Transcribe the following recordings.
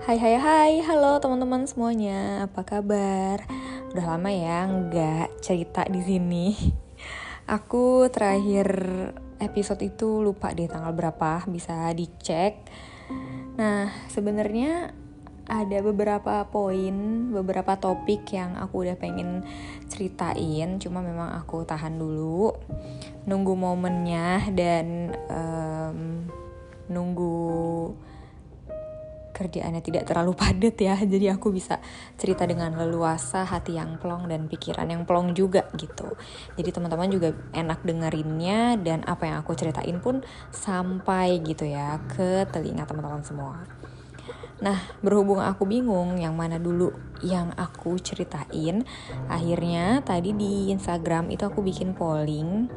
Hai hai hai, halo teman-teman semuanya, apa kabar? Udah lama ya nggak cerita di sini. Aku terakhir episode itu lupa deh tanggal berapa, bisa dicek. Nah, sebenarnya ada beberapa poin, beberapa topik yang aku udah pengen ceritain, cuma memang aku tahan dulu, nunggu momennya dan um, nunggu kerjaannya tidak terlalu padat ya. Jadi aku bisa cerita dengan leluasa hati yang plong dan pikiran yang plong juga gitu. Jadi teman-teman juga enak dengerinnya dan apa yang aku ceritain pun sampai gitu ya ke telinga teman-teman semua. Nah, berhubung aku bingung yang mana dulu yang aku ceritain, akhirnya tadi di Instagram itu aku bikin polling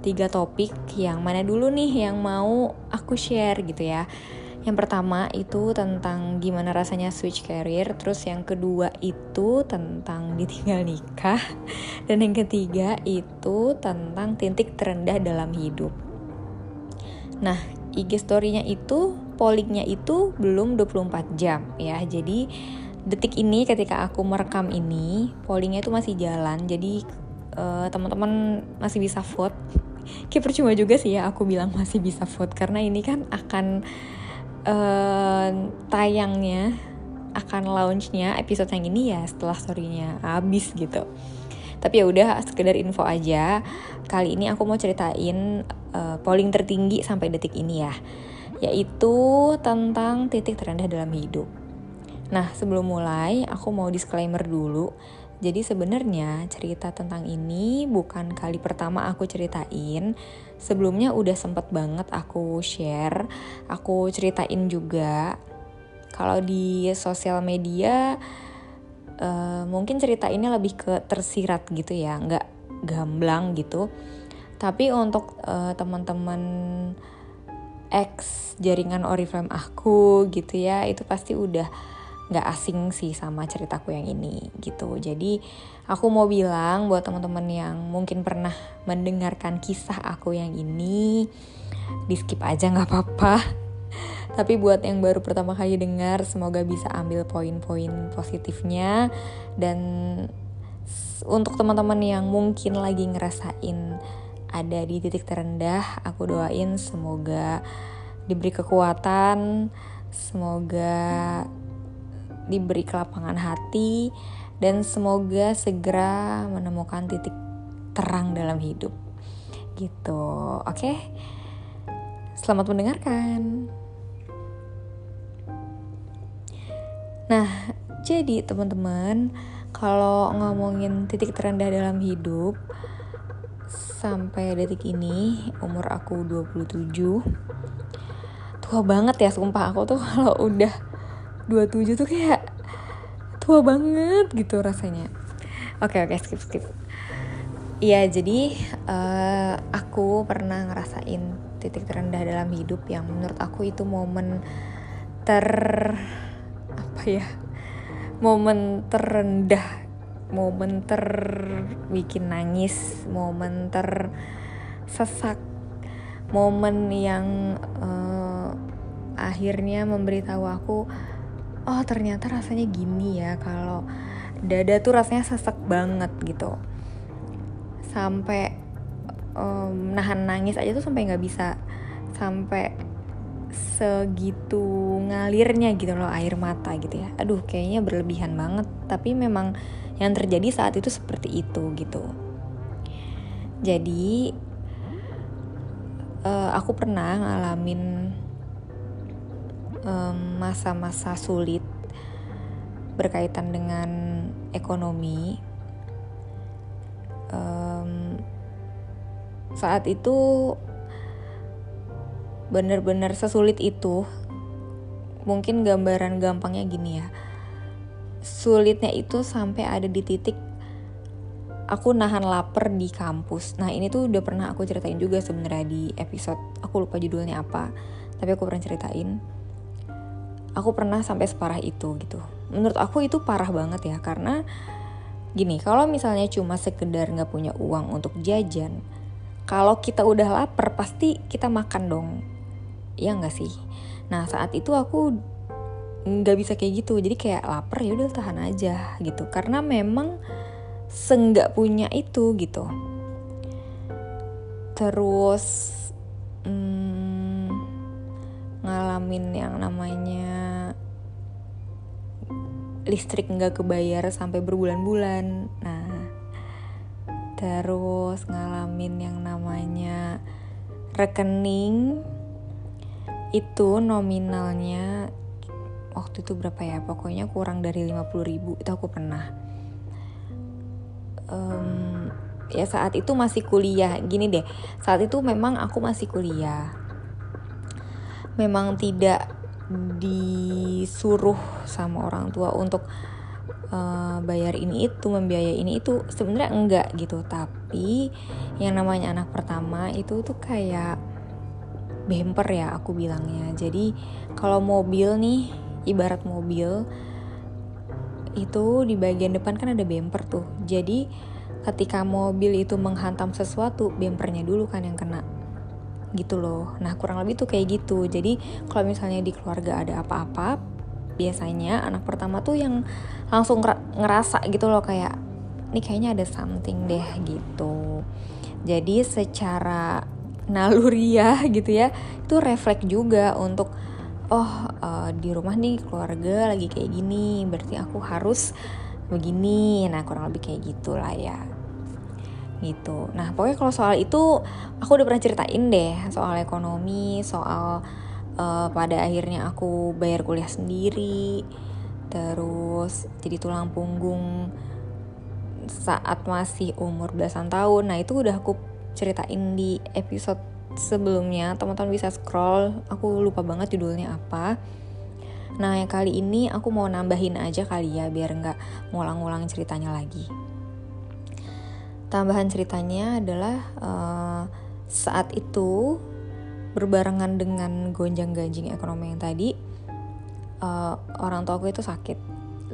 tiga topik yang mana dulu nih yang mau aku share gitu ya. Yang pertama itu tentang gimana rasanya switch career, terus yang kedua itu tentang ditinggal nikah, dan yang ketiga itu tentang titik terendah dalam hidup. Nah, IG story-nya itu, pollingnya itu belum 24 jam ya, jadi detik ini ketika aku merekam ini, pollingnya itu masih jalan, jadi uh, teman-teman masih bisa vote. Kayak percuma juga sih ya aku bilang masih bisa vote karena ini kan akan uh, tayangnya akan launchnya episode yang ini ya setelah storynya habis gitu. Tapi ya udah sekedar info aja. Kali ini aku mau ceritain uh, polling tertinggi sampai detik ini ya. Yaitu tentang titik terendah dalam hidup. Nah sebelum mulai aku mau disclaimer dulu. Jadi sebenarnya cerita tentang ini bukan kali pertama aku ceritain. Sebelumnya udah sempet banget aku share, aku ceritain juga. Kalau di sosial media uh, mungkin cerita ini lebih ke tersirat gitu ya, nggak gamblang gitu. Tapi untuk uh, teman-teman ex jaringan Oriflame aku gitu ya, itu pasti udah nggak asing sih sama ceritaku yang ini gitu. Jadi aku mau bilang buat teman-teman yang mungkin pernah mendengarkan kisah aku yang ini, di skip aja nggak apa-apa. Tapi buat yang baru pertama kali dengar, semoga bisa ambil poin-poin positifnya dan untuk teman-teman yang mungkin lagi ngerasain ada di titik terendah, aku doain semoga diberi kekuatan, semoga diberi kelapangan hati, dan semoga segera menemukan titik terang dalam hidup. Gitu, oke? Okay? Selamat mendengarkan. Nah, jadi teman-teman, kalau ngomongin titik terendah dalam hidup, sampai detik ini umur aku 27 tua banget ya sumpah aku tuh kalau udah 27 tuh kayak tua banget gitu rasanya. Oke oke skip skip. Iya jadi uh, aku pernah ngerasain titik terendah dalam hidup yang menurut aku itu momen ter apa ya momen terendah momen ter bikin nangis momen ter sesak momen yang uh, akhirnya memberitahu aku oh ternyata rasanya gini ya kalau dada tuh rasanya sesek banget gitu. Sampai um, nahan nangis aja tuh sampai nggak bisa. Sampai segitu ngalirnya gitu loh air mata gitu ya. Aduh kayaknya berlebihan banget. Tapi memang yang terjadi saat itu seperti itu gitu. Jadi uh, aku pernah ngalamin masa-masa um, sulit berkaitan dengan ekonomi. Um, saat itu bener-bener sesulit itu mungkin gambaran gampangnya gini ya. Sulitnya itu sampai ada di titik aku nahan lapar di kampus. Nah ini tuh udah pernah aku ceritain juga sebenarnya di episode aku lupa judulnya apa tapi aku pernah ceritain aku pernah sampai separah itu gitu. Menurut aku itu parah banget ya karena gini kalau misalnya cuma sekedar nggak punya uang untuk jajan kalau kita udah lapar pasti kita makan dong. Ya nggak sih? Nah saat itu aku nggak bisa kayak gitu. Jadi kayak lapar ya udah tahan aja gitu. Karena memang senggak punya itu gitu. Terus hmm, ngalamin yang namanya listrik nggak kebayar sampai berbulan-bulan. Nah terus ngalamin yang namanya rekening itu nominalnya waktu itu berapa ya? Pokoknya kurang dari 50 ribu itu aku pernah. Um, ya saat itu masih kuliah. Gini deh saat itu memang aku masih kuliah memang tidak disuruh sama orang tua untuk uh, bayar ini itu membiayai ini itu sebenarnya enggak gitu tapi yang namanya anak pertama itu tuh kayak bemper ya aku bilangnya jadi kalau mobil nih ibarat mobil itu di bagian depan kan ada bumper tuh. Jadi ketika mobil itu menghantam sesuatu, bumpernya dulu kan yang kena. Gitu loh. Nah, kurang lebih tuh kayak gitu. Jadi kalau misalnya di keluarga ada apa-apa, biasanya anak pertama tuh yang langsung ngerasa gitu loh kayak ini kayaknya ada something deh gitu. Jadi secara naluriah gitu ya, itu refleks juga untuk oh uh, di rumah nih keluarga lagi kayak gini berarti aku harus begini nah kurang lebih kayak gitulah ya gitu. Nah pokoknya kalau soal itu aku udah pernah ceritain deh soal ekonomi soal uh, pada akhirnya aku bayar kuliah sendiri terus jadi tulang punggung saat masih umur belasan tahun. Nah itu udah aku ceritain di episode sebelumnya. Teman-teman bisa scroll aku lupa banget judulnya apa. Nah yang kali ini aku mau nambahin aja kali ya biar nggak ngulang-ngulang ceritanya lagi tambahan ceritanya adalah uh, saat itu berbarengan dengan gonjang-ganjing ekonomi yang tadi uh, orang tua aku itu sakit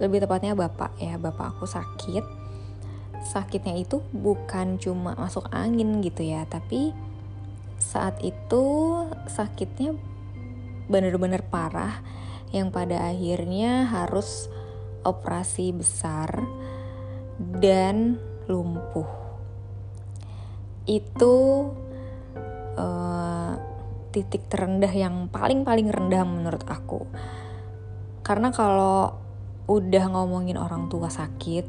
lebih tepatnya bapak ya bapak aku sakit sakitnya itu bukan cuma masuk angin gitu ya tapi saat itu sakitnya benar-benar parah yang pada akhirnya harus operasi besar dan lumpuh. Itu uh, titik terendah yang paling-paling rendah menurut aku. Karena kalau udah ngomongin orang tua sakit,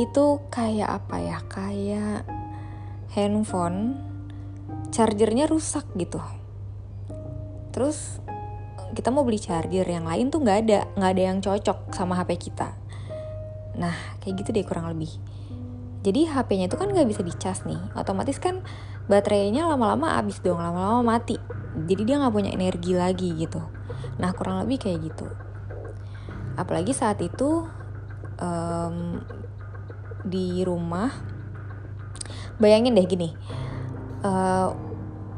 itu kayak apa ya? Kayak handphone chargernya rusak gitu terus kita mau beli charger yang lain tuh nggak ada nggak ada yang cocok sama HP kita nah kayak gitu deh kurang lebih jadi HP-nya itu kan nggak bisa dicas nih. Otomatis kan baterainya lama-lama habis dong lama-lama mati. Jadi dia nggak punya energi lagi gitu. Nah kurang lebih kayak gitu. Apalagi saat itu um, di rumah bayangin deh gini uh,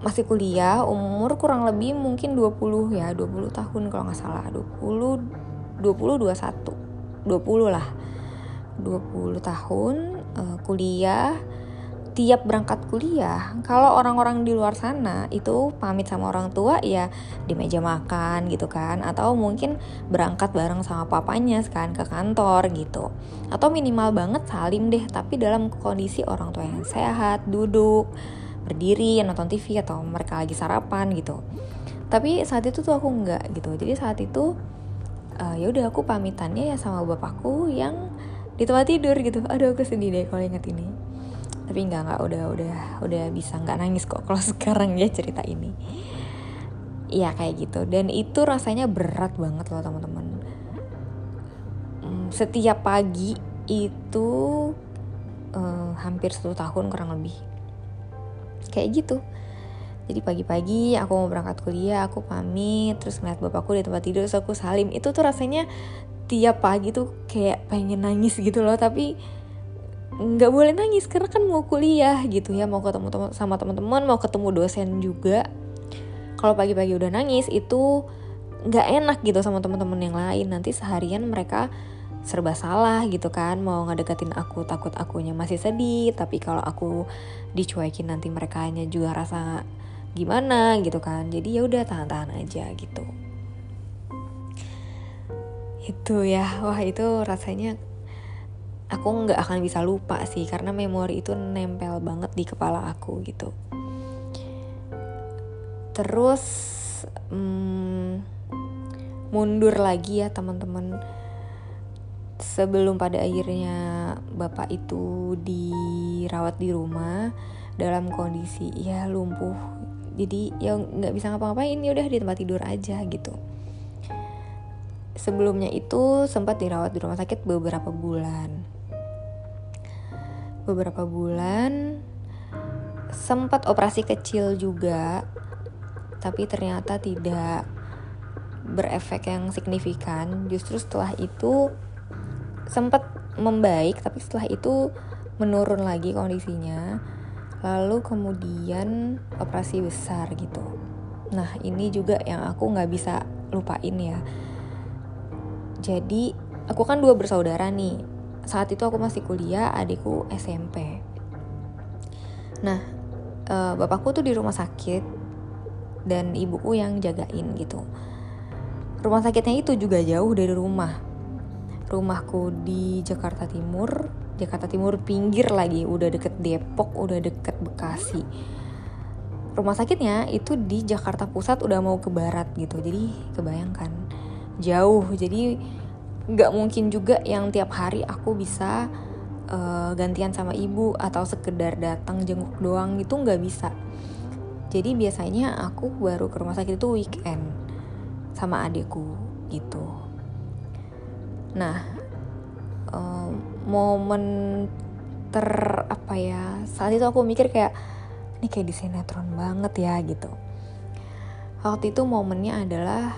masih kuliah umur kurang lebih mungkin 20 ya 20 tahun kalau nggak salah. 20 20 21 20 lah. 20 tahun uh, kuliah tiap berangkat kuliah kalau orang-orang di luar sana itu pamit sama orang tua ya di meja makan gitu kan atau mungkin berangkat bareng sama papanya kan ke kantor gitu. Atau minimal banget salim deh tapi dalam kondisi orang tua yang sehat duduk berdiri nonton TV atau mereka lagi sarapan gitu. Tapi saat itu tuh aku nggak gitu. Jadi saat itu uh, ya udah aku pamitannya ya sama bapakku yang di tempat tidur gitu. Aduh aku sedih deh kalau inget ini. Tapi nggak nggak udah udah udah bisa. Nggak nangis kok kalau sekarang ya cerita ini. Iya kayak gitu. Dan itu rasanya berat banget loh teman-teman. Hmm, setiap pagi itu uh, hampir satu tahun kurang lebih. Kayak gitu. Jadi pagi-pagi aku mau berangkat kuliah aku pamit terus ngeliat bapakku di tempat tidur terus aku salim. Itu tuh rasanya tiap pagi tuh kayak pengen nangis gitu loh tapi nggak boleh nangis karena kan mau kuliah gitu ya mau ketemu temen, sama teman-teman mau ketemu dosen juga. Kalau pagi-pagi udah nangis itu nggak enak gitu sama teman-teman yang lain. Nanti seharian mereka serba salah gitu kan mau ngedeketin aku takut akunya masih sedih. Tapi kalau aku dicuekin nanti mereka hanya juga rasa gimana gitu kan jadi ya udah tahan-tahan aja gitu itu ya. Wah itu rasanya aku nggak akan bisa lupa sih karena memori itu nempel banget di kepala aku gitu. Terus hmm, mundur lagi ya teman-teman. Sebelum pada akhirnya bapak itu dirawat di rumah dalam kondisi ya lumpuh. Jadi ya nggak bisa ngapa-ngapain. Ya udah di tempat tidur aja gitu sebelumnya itu sempat dirawat di rumah sakit beberapa bulan. Beberapa bulan sempat operasi kecil juga, tapi ternyata tidak berefek yang signifikan. Justru setelah itu sempat membaik, tapi setelah itu menurun lagi kondisinya. Lalu kemudian operasi besar gitu. Nah ini juga yang aku nggak bisa lupain ya jadi aku kan dua bersaudara nih. Saat itu aku masih kuliah, adikku SMP. Nah, e, bapakku tuh di rumah sakit dan ibuku yang jagain gitu. Rumah sakitnya itu juga jauh dari rumah. Rumahku di Jakarta Timur, Jakarta Timur pinggir lagi, udah deket Depok, udah deket Bekasi. Rumah sakitnya itu di Jakarta Pusat udah mau ke barat gitu. Jadi kebayangkan jauh. Jadi nggak mungkin juga yang tiap hari aku bisa uh, gantian sama ibu atau sekedar datang jenguk doang itu nggak bisa. Jadi biasanya aku baru ke rumah sakit itu weekend sama adikku gitu. Nah um, momen ter apa ya saat itu aku mikir kayak ini kayak di sinetron banget ya gitu. Waktu itu momennya adalah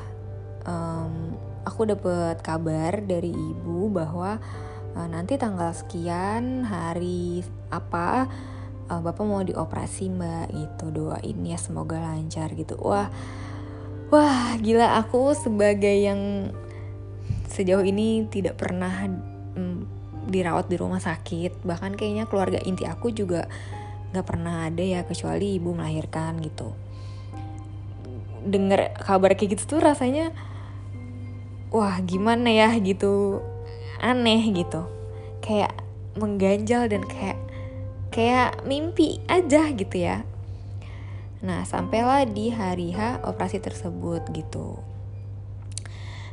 um, aku dapat kabar dari ibu bahwa uh, nanti tanggal sekian hari apa uh, bapak mau dioperasi mbak gitu. Doain ya semoga lancar gitu. Wah wah gila. Aku sebagai yang sejauh ini tidak pernah um, dirawat di rumah sakit. Bahkan kayaknya keluarga inti aku juga nggak pernah ada ya kecuali ibu melahirkan gitu. Dengar kabar kayak gitu tuh rasanya wah gimana ya gitu. Aneh gitu. Kayak mengganjal dan kayak kayak mimpi aja gitu ya. Nah sampailah di hari H operasi tersebut gitu.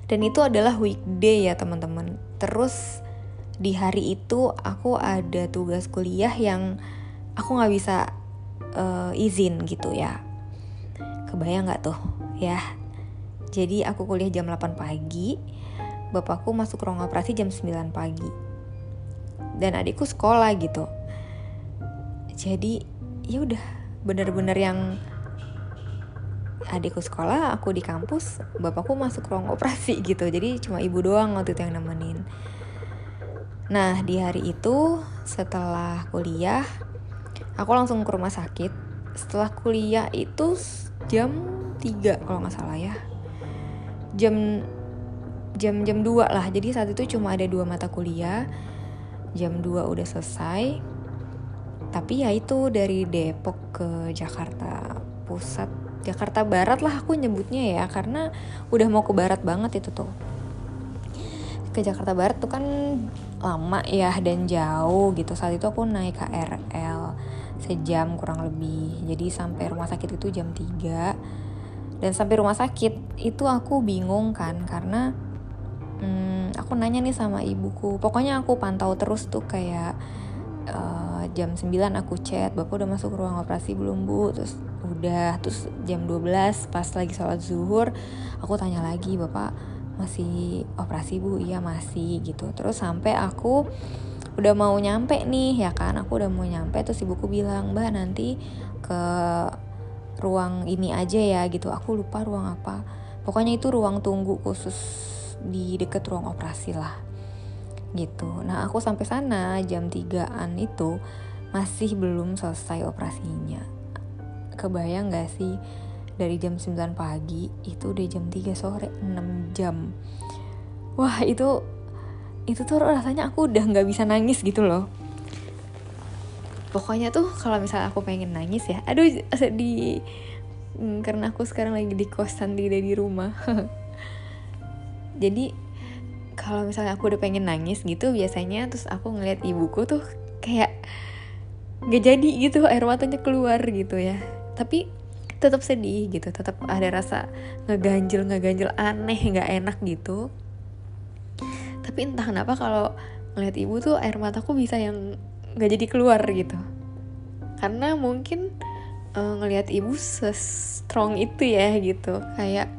Dan itu adalah weekday ya teman-teman. Terus di hari itu aku ada tugas kuliah yang aku nggak bisa uh, izin gitu ya. Kebayang nggak tuh? Ya jadi aku kuliah jam 8 pagi, bapakku masuk ruang operasi jam 9 pagi. Dan adikku sekolah gitu. Jadi ya udah bener-bener yang adikku sekolah, aku di kampus, bapakku masuk ruang operasi gitu. Jadi cuma ibu doang waktu itu yang nemenin. Nah, di hari itu setelah kuliah, aku langsung ke rumah sakit. Setelah kuliah itu jam 3 kalau nggak salah ya jam jam jam 2 lah. Jadi saat itu cuma ada dua mata kuliah. Jam 2 udah selesai. Tapi ya itu dari Depok ke Jakarta Pusat. Jakarta Barat lah aku nyebutnya ya karena udah mau ke barat banget itu tuh. Ke Jakarta Barat tuh kan lama ya dan jauh gitu. Saat itu aku naik KRL sejam kurang lebih. Jadi sampai rumah sakit itu jam 3 dan sampai rumah sakit itu aku bingung kan karena hmm, aku nanya nih sama ibuku. Pokoknya aku pantau terus tuh kayak uh, jam 9 aku chat bapak udah masuk ruang operasi belum bu? Terus udah. Terus jam 12 pas lagi sholat zuhur aku tanya lagi bapak masih operasi bu? Iya masih gitu. Terus sampai aku udah mau nyampe nih ya kan? Aku udah mau nyampe terus ibuku bilang mbak nanti ke ruang ini aja ya gitu. Aku lupa ruang apa. Pokoknya itu ruang tunggu khusus di deket ruang operasi lah gitu. Nah aku sampai sana jam 3an itu masih belum selesai operasinya. Kebayang gak sih? Dari jam 9 pagi itu udah jam 3 sore 6 jam. Wah itu itu tuh rasanya aku udah nggak bisa nangis gitu loh pokoknya tuh kalau misalnya aku pengen nangis ya aduh sedih. Hmm, karena aku sekarang lagi di kosan tidak di rumah. Jadi kalau misalnya aku udah pengen nangis gitu biasanya terus aku ngeliat ibuku tuh kayak gak jadi gitu air matanya keluar gitu ya. Tapi tetap sedih gitu tetap ada rasa ngeganjel ngeganjel aneh nggak enak gitu. Tapi entah kenapa kalau ngeliat ibu tuh air mataku bisa yang nggak jadi keluar gitu. Karena mungkin uh, ngelihat ibu strong itu ya gitu. Kayak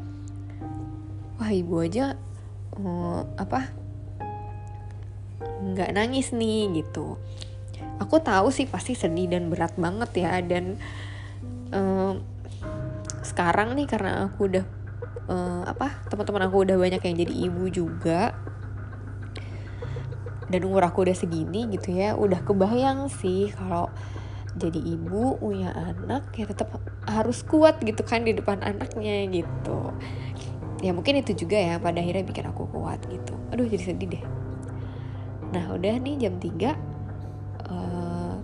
wah ibu aja uh, apa nggak nangis nih gitu. Aku tahu sih pasti sedih dan berat banget ya dan uh, sekarang nih karena aku udah uh, apa teman-teman aku udah banyak yang jadi ibu juga dan umur aku udah segini gitu ya udah kebayang sih kalau jadi ibu punya anak ya tetap harus kuat gitu kan di depan anaknya gitu. Ya mungkin itu juga ya pada akhirnya bikin aku kuat gitu. Aduh jadi sedih deh. Nah udah nih jam 3 uh, eh,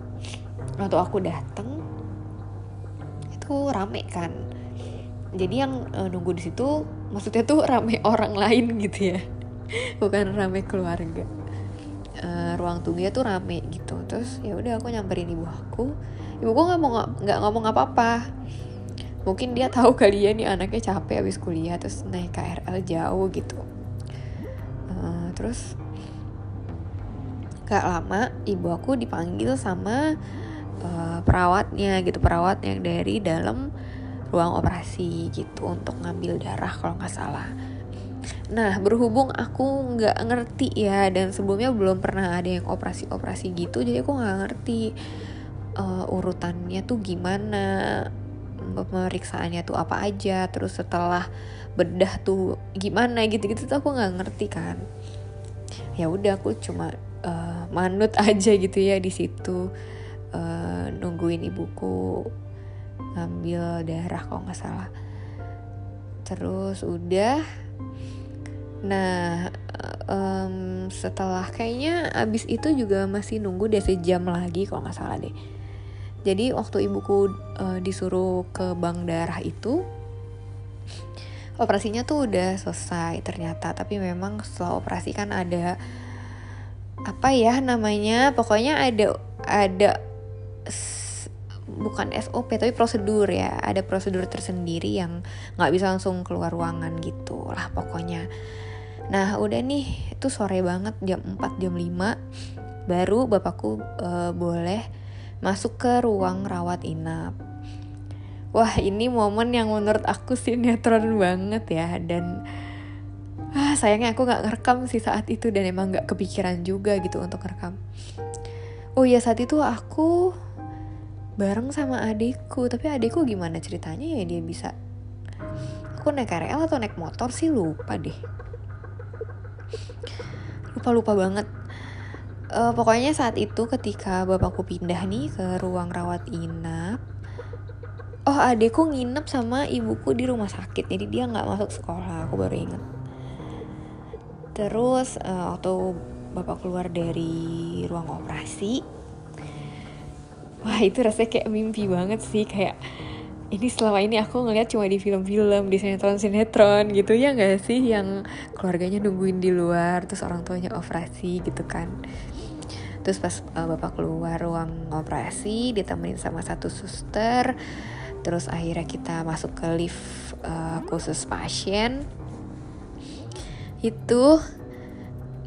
waktu aku dateng itu rame kan. Jadi yang uh, nunggu di situ maksudnya tuh rame orang lain gitu ya bukan rame keluarga uh, ruang tunggunya tuh rame gitu. Terus ya udah aku nyamperin ibu aku. Ibu aku nggak mau nggak ngomong apa apa mungkin dia tahu kali ya nih anaknya capek habis kuliah terus naik KRL jauh gitu. Uh, terus gak lama ibu aku dipanggil sama uh, perawatnya gitu perawat yang dari dalam ruang operasi gitu untuk ngambil darah kalau nggak salah. Nah berhubung aku nggak ngerti ya dan sebelumnya belum pernah ada yang operasi-operasi gitu jadi aku nggak ngerti uh, urutannya tuh gimana pemeriksaannya tuh apa aja terus setelah bedah tuh gimana gitu-gitu tuh aku nggak ngerti kan. Ya udah aku cuma uh, manut aja gitu ya di situ uh, nungguin ibuku ngambil darah kalau nggak salah. Terus udah nah um, setelah kayaknya abis itu juga masih nunggu deh sejam lagi kalau nggak salah deh. Jadi waktu ibuku uh, disuruh ke bank darah itu operasinya tuh udah selesai ternyata. Tapi memang setelah operasi kan ada apa ya namanya pokoknya ada ada bukan SOP tapi prosedur ya. Ada prosedur tersendiri yang nggak bisa langsung keluar ruangan gitu lah pokoknya nah udah nih itu sore banget jam 4 jam 5 baru bapakku uh, boleh masuk ke ruang rawat inap. Wah ini momen yang menurut aku sinetron banget ya dan ah sayangnya aku nggak ngerekam sih saat itu dan emang nggak kepikiran juga gitu untuk rekam oh ya saat itu aku bareng sama adikku. Tapi adikku gimana ceritanya ya dia bisa? Aku naik KRL atau naik motor sih? Lupa deh lupa lupa banget. Uh, pokoknya saat itu ketika bapakku pindah nih ke ruang rawat inap oh adikku nginep sama ibuku di rumah sakit jadi dia nggak masuk sekolah aku baru inget terus uh, waktu bapak keluar dari ruang operasi wah itu rasanya kayak mimpi banget sih kayak ini selama ini aku ngeliat cuma di film-film di sinetron-sinetron gitu ya nggak sih? Yang keluarganya nungguin di luar terus orang tuanya operasi gitu kan. Terus pas uh, bapak keluar ruang operasi ditemenin sama satu suster terus akhirnya kita masuk ke lift uh, khusus pasien. Itu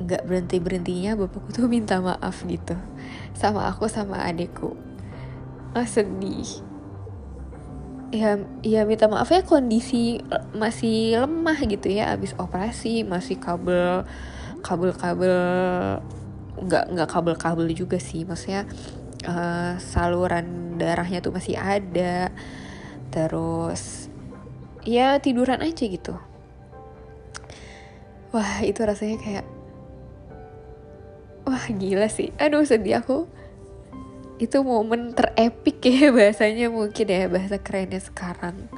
nggak berhenti berhentinya bapakku tuh minta maaf gitu. Sama aku sama adekku ah, sedih ya ya minta maaf ya kondisi masih lemah gitu ya abis operasi masih kabel kabel kabel nggak nggak kabel kabel juga sih maksudnya uh, saluran darahnya tuh masih ada terus ya tiduran aja gitu. Wah itu rasanya kayak wah gila sih. Aduh sedih aku itu momen terepik ya bahasanya mungkin ya bahasa kerennya sekarang.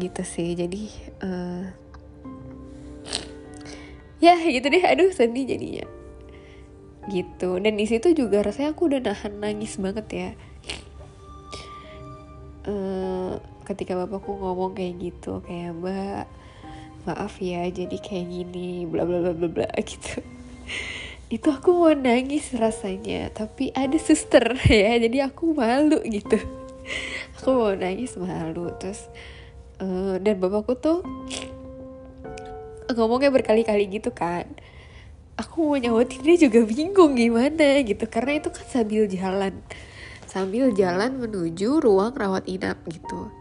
Gitu sih jadi uh, ya gitu deh. Aduh sedih jadinya. Gitu. Dan di situ juga rasanya aku udah nahan nangis banget ya. Uh, ketika bapakku ngomong kayak gitu kayak mbak maaf ya jadi kayak gini bla bla bla bla bla gitu itu aku mau nangis rasanya tapi ada suster ya jadi aku malu gitu. Aku mau nangis malu terus uh, dan bapakku tuh ngomongnya berkali-kali gitu kan. Aku mau nyautinnya juga bingung gimana gitu karena itu kan sambil jalan sambil jalan menuju ruang rawat inap gitu.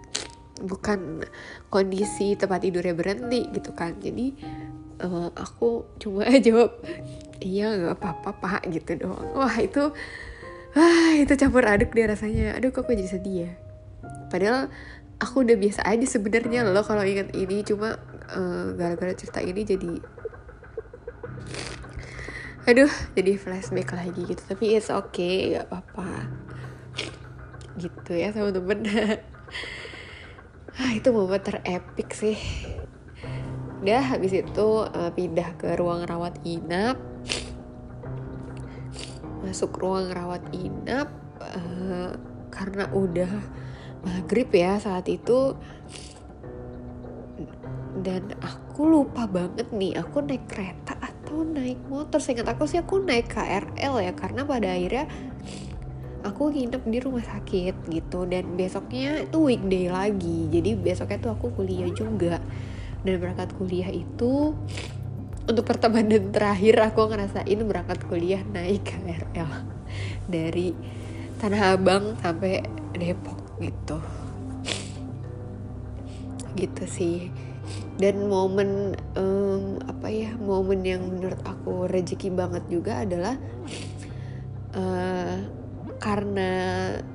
Bukan kondisi tempat tidurnya berhenti gitu kan jadi uh, aku cuma jawab iya nggak apa-apa pak gitu doang. Wah itu wah itu campur aduk dia rasanya. Aduh kok jadi sedih ya? Padahal aku udah biasa aja sebenarnya loh kalau ingat ini. Cuma uh, gara-gara cerita ini jadi aduh jadi flashback lagi gitu. Tapi it's okay gak apa-apa. Gitu ya teman-teman. Ah itu momen terepik sih udah habis itu uh, pindah ke ruang rawat inap. Masuk ruang rawat inap uh, karena udah maghrib ya saat itu. Dan aku lupa banget nih aku naik kereta atau naik motor? Seingat aku sih aku naik KRL ya karena pada akhirnya aku nginep di rumah sakit gitu. Dan besoknya itu weekday lagi jadi besoknya tuh aku kuliah juga dan berangkat kuliah itu untuk pertemanan terakhir aku ngerasain berangkat kuliah naik KRL dari Tanah Abang sampai Depok gitu. Gitu sih. Dan momen um, apa ya momen yang menurut aku rezeki banget juga adalah uh, karena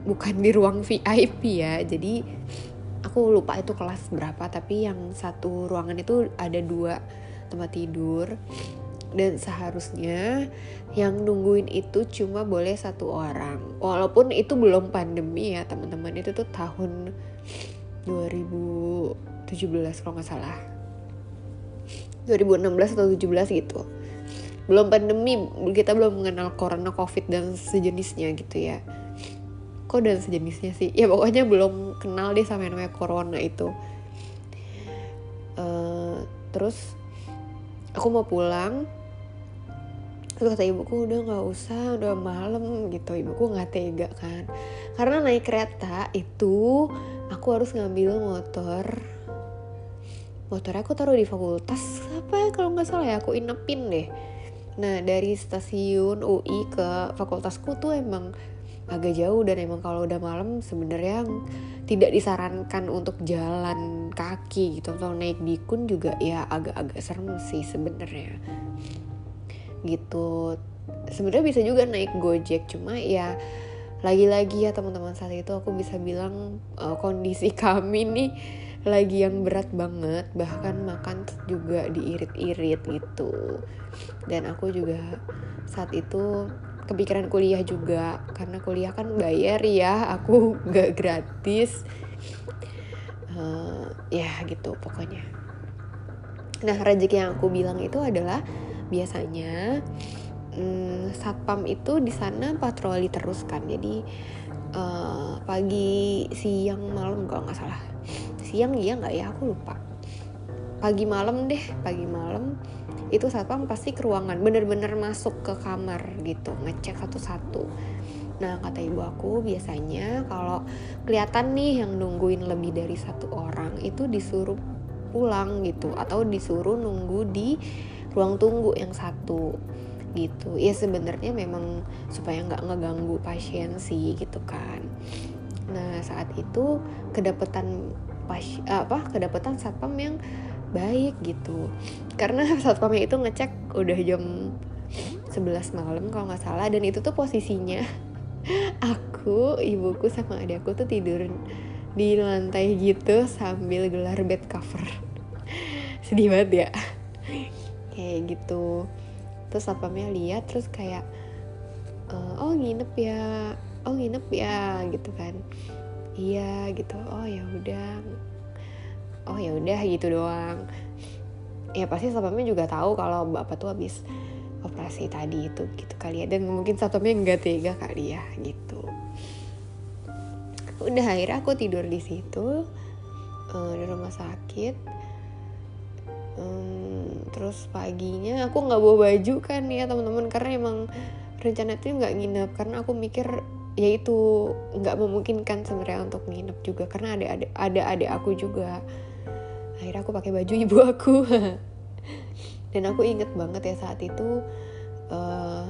bukan di ruang VIP ya jadi aku lupa itu kelas berapa tapi yang satu ruangan itu ada dua tempat tidur. Dan seharusnya yang nungguin itu cuma boleh satu orang. Walaupun itu belum pandemi ya teman-teman. Itu tuh tahun 2017 kalau nggak salah. 2016 atau 17 gitu. Belum pandemi kita belum mengenal corona covid dan sejenisnya gitu ya kok dan sejenisnya sih. Ya pokoknya belum kenal deh sama yang namanya corona itu. Uh, terus aku mau pulang. Terus kata ibuku udah nggak usah udah malam gitu. Ibuku nggak tega kan. Karena naik kereta itu aku harus ngambil motor. Motor aku taruh di fakultas. Apa ya kalau nggak salah ya aku inepin deh. Nah dari stasiun UI ke fakultasku tuh emang agak jauh dan emang kalau udah malam sebenarnya tidak disarankan untuk jalan kaki gitu atau naik bikun juga ya agak-agak serem sih sebenarnya. Gitu. Sebenarnya bisa juga naik gojek cuma ya lagi-lagi ya teman-teman saat itu aku bisa bilang uh, kondisi kami nih lagi yang berat banget bahkan makan juga diirit-irit gitu. Dan aku juga saat itu kepikiran kuliah juga. Karena kuliah kan bayar ya aku gak gratis. Uh, ya gitu pokoknya. Nah rezeki yang aku bilang itu adalah biasanya um, satpam itu di sana patroli terus kan. Jadi uh, pagi siang malam kalau nggak salah. Siang iya nggak ya? Aku lupa. Pagi malam deh pagi malam itu satpam pasti ke ruangan bener-bener masuk ke kamar gitu ngecek satu-satu. Nah kata ibu aku biasanya kalau kelihatan nih yang nungguin lebih dari satu orang itu disuruh pulang gitu atau disuruh nunggu di ruang tunggu yang satu gitu. Ya sebenarnya memang supaya nggak ngeganggu pasien sih gitu kan. Nah saat itu kedapetan pas apa kedapatan satpam yang baik gitu. Karena satpamnya itu ngecek udah jam 11 malam kalau nggak salah dan itu tuh posisinya aku ibuku sama adikku tuh tidur di lantai gitu sambil gelar bed cover. Sedih banget ya. Kayak gitu. Terus satpamnya lihat terus kayak oh nginep ya. Oh nginep ya gitu kan. Iya gitu. Oh ya udah oh ya udah gitu doang. Ya pasti satpamnya juga tahu kalau bapak tuh habis operasi tadi itu gitu kali ya. Dan mungkin satpamnya nggak tega kali ya gitu. Udah akhirnya aku tidur di situ uh, di rumah sakit. Um, terus paginya aku nggak bawa baju kan ya teman-teman. Karena emang rencana itu nggak nginep. Karena aku mikir ya itu nggak memungkinkan sebenarnya untuk nginep juga. Karena ada ada ada adik aku juga akhirnya aku pakai baju ibu aku dan aku inget banget ya saat itu uh,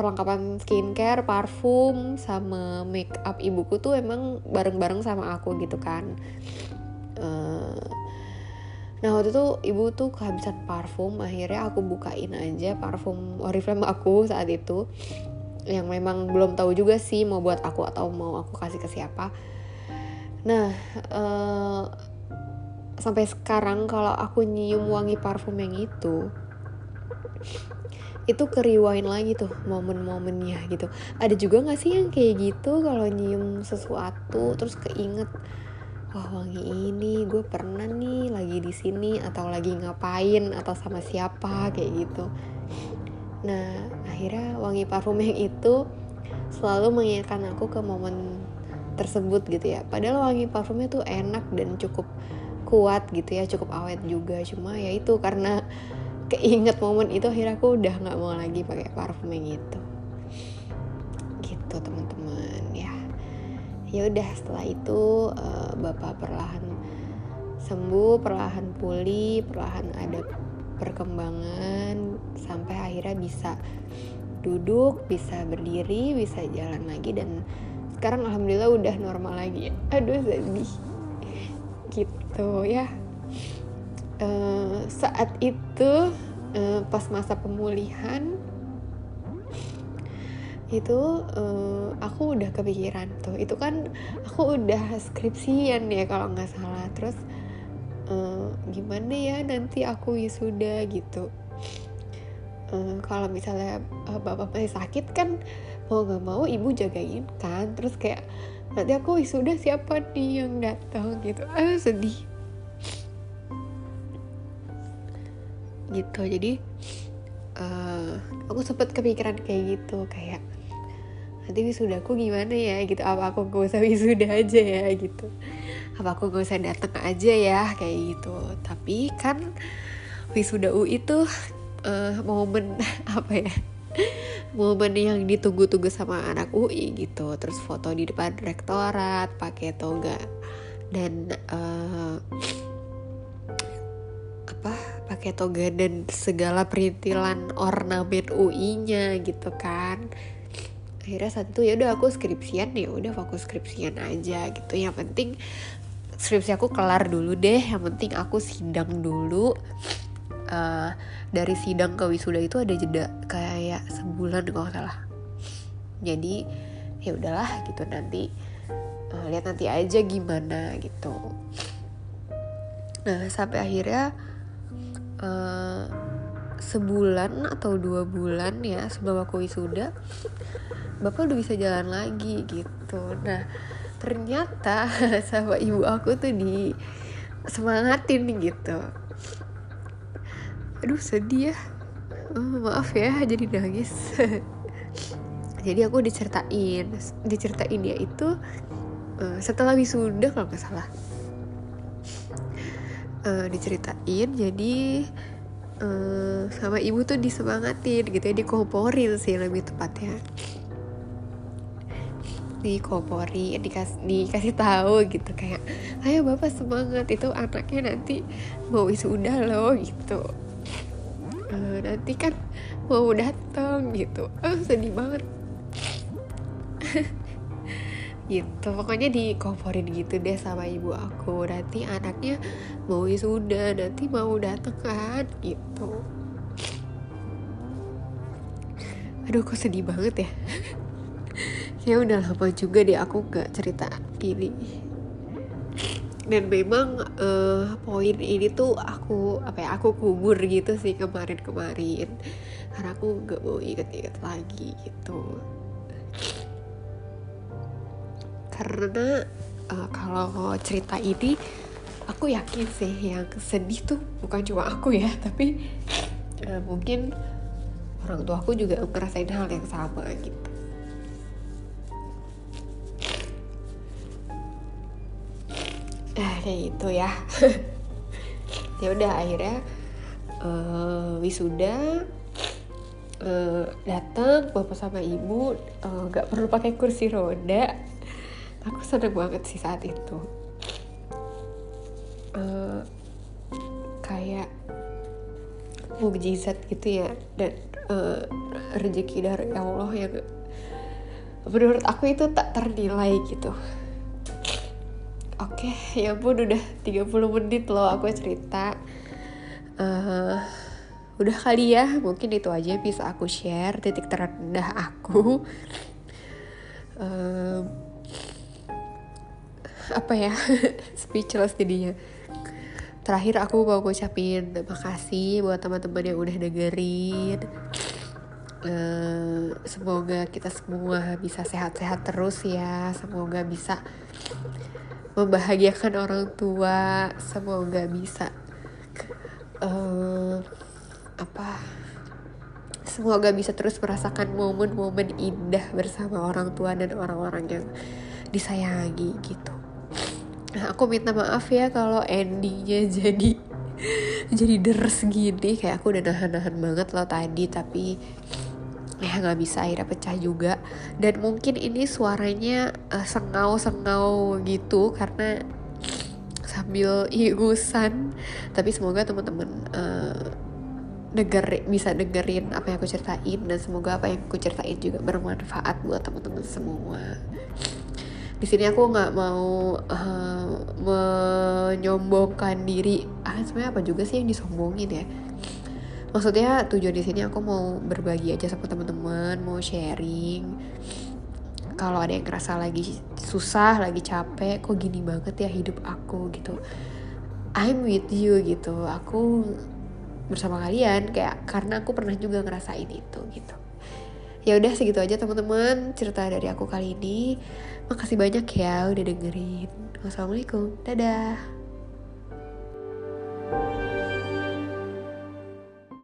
perlengkapan skincare, parfum, sama make up ibuku tuh emang bareng-bareng sama aku gitu kan. Uh, nah waktu itu ibu tuh kehabisan parfum, akhirnya aku bukain aja parfum Oriflame aku saat itu, yang memang belum tahu juga sih mau buat aku atau mau aku kasih ke siapa. Nah uh, sampai sekarang kalau aku nyium wangi parfum yang itu itu keriwain lagi tuh momen-momennya gitu. Ada juga gak sih yang kayak gitu kalau nyium sesuatu terus keinget wah wangi ini gue pernah nih lagi di sini atau lagi ngapain atau sama siapa kayak gitu. Nah akhirnya wangi parfum yang itu selalu mengingatkan aku ke momen tersebut gitu ya. Padahal wangi parfumnya tuh enak dan cukup kuat gitu ya cukup awet juga. Cuma ya itu karena keinget momen itu akhirnya aku udah nggak mau lagi pakai parfum yang itu. Gitu teman-teman ya. Ya udah setelah itu uh, bapak perlahan sembuh perlahan pulih perlahan ada perkembangan sampai akhirnya bisa duduk bisa berdiri bisa jalan lagi dan sekarang alhamdulillah udah normal lagi. Aduh sedih. Gitu ya. Uh, saat itu uh, pas masa pemulihan itu uh, aku udah kepikiran tuh. Itu kan aku udah skripsian ya kalau nggak salah. Terus uh, gimana ya nanti aku wisuda gitu. Uh, kalau misalnya uh, bapak masih sakit kan mau nggak mau ibu jagain kan. Terus kayak nanti aku wisuda siapa nih yang datang? Gitu. Ah sedih gitu. Jadi uh, aku sempet kepikiran kayak gitu kayak nanti wisudaku gimana ya? Gitu. Apa aku gak usah wisuda aja ya? Gitu. Apa aku gak usah datang aja ya? Kayak gitu. Tapi kan wisuda U itu uh, momen apa ya momen yang ditunggu-tunggu sama anak UI gitu. Terus foto di depan rektorat pakai toga. Dan uh, pakai toga dan segala perintilan ornamen UI-nya gitu kan. Akhirnya saat itu ya udah aku skripsian ya udah fokus skripsian aja gitu. Yang penting skripsi aku kelar dulu deh yang penting aku sidang dulu. Uh, dari sidang ke wisuda itu ada jeda kayak sebulan kalau salah. Jadi ya udahlah gitu nanti uh, lihat nanti aja gimana gitu. Nah sampai akhirnya uh, sebulan atau dua bulan ya sebelum aku wisuda bapak udah bisa jalan lagi gitu. Nah ternyata sama ibu aku tuh di semangatin gitu. Aduh sedih ya. Oh, maaf ya jadi nangis. Jadi aku diceritain diceritain dia itu uh, setelah wisuda kalau nggak salah uh, diceritain jadi uh, sama ibu tuh disemangatin gitu ya dikomporin sih lebih tepatnya. Dikopori dikas dikasih tahu gitu kayak ayo bapak semangat itu anaknya nanti mau wisuda loh gitu. Uh, nanti kan mau datang gitu. Uh, sedih banget. Gitu pokoknya dikomporin gitu deh sama ibu aku. Nanti anaknya mau wisuda nanti mau dateng kan? Gitu. Aduh kok sedih banget ya? Ya udah lama juga deh aku gak cerita ini dan memang uh, poin ini tuh aku apa ya aku kubur gitu sih kemarin-kemarin. Karena aku gak mau inget-inget lagi gitu. Karena uh, kalau cerita ini aku yakin sih yang sedih tuh bukan cuma aku ya tapi uh, mungkin orang tua aku juga ngerasain hal yang sama gitu. Nah kayak gitu ya. Ya udah akhirnya uh, wisuda uh, datang bapak sama ibu nggak uh, perlu pakai kursi roda. Aku seneng banget sih saat itu uh, kayak mukjizat gitu ya dan uh, rezeki dari Allah yang menurut aku itu tak ternilai gitu. Oke ya pun udah 30 menit loh aku cerita. Uh, udah kali ya mungkin itu aja bisa aku share titik terendah aku. Uh, apa ya? Speechless jadinya terakhir aku mau ngucapin makasih buat teman-teman yang udah dengerin. Uh, semoga kita semua bisa sehat-sehat terus ya. Semoga bisa membahagiakan orang tua. Semoga bisa uh, apa? Semoga bisa terus merasakan momen-momen indah bersama orang tua dan orang-orang yang disayangi gitu aku minta maaf ya kalau endingnya jadi jadi deres gini. Kayak aku udah nahan-nahan banget loh tadi tapi ya nggak bisa akhirnya pecah juga. Dan mungkin ini suaranya uh, sengau-sengau gitu karena sambil ingusan tapi semoga teman-teman uh, bisa dengerin apa yang aku ceritain. Dan semoga apa yang aku ceritain juga bermanfaat buat teman-teman semua di sini aku nggak mau uh, menyombongkan diri. Ah sebenarnya apa juga sih yang disombongin ya? Maksudnya tujuan di sini aku mau berbagi aja sama teman-teman mau sharing. Kalau ada yang ngerasa lagi susah lagi capek kok gini banget ya hidup aku gitu. I'm with you gitu. Aku bersama kalian kayak karena aku pernah juga ngerasain itu gitu. Ya udah segitu aja teman-teman cerita dari aku kali ini Makasih banyak ya udah dengerin. Wassalamualaikum. Dadah. thank you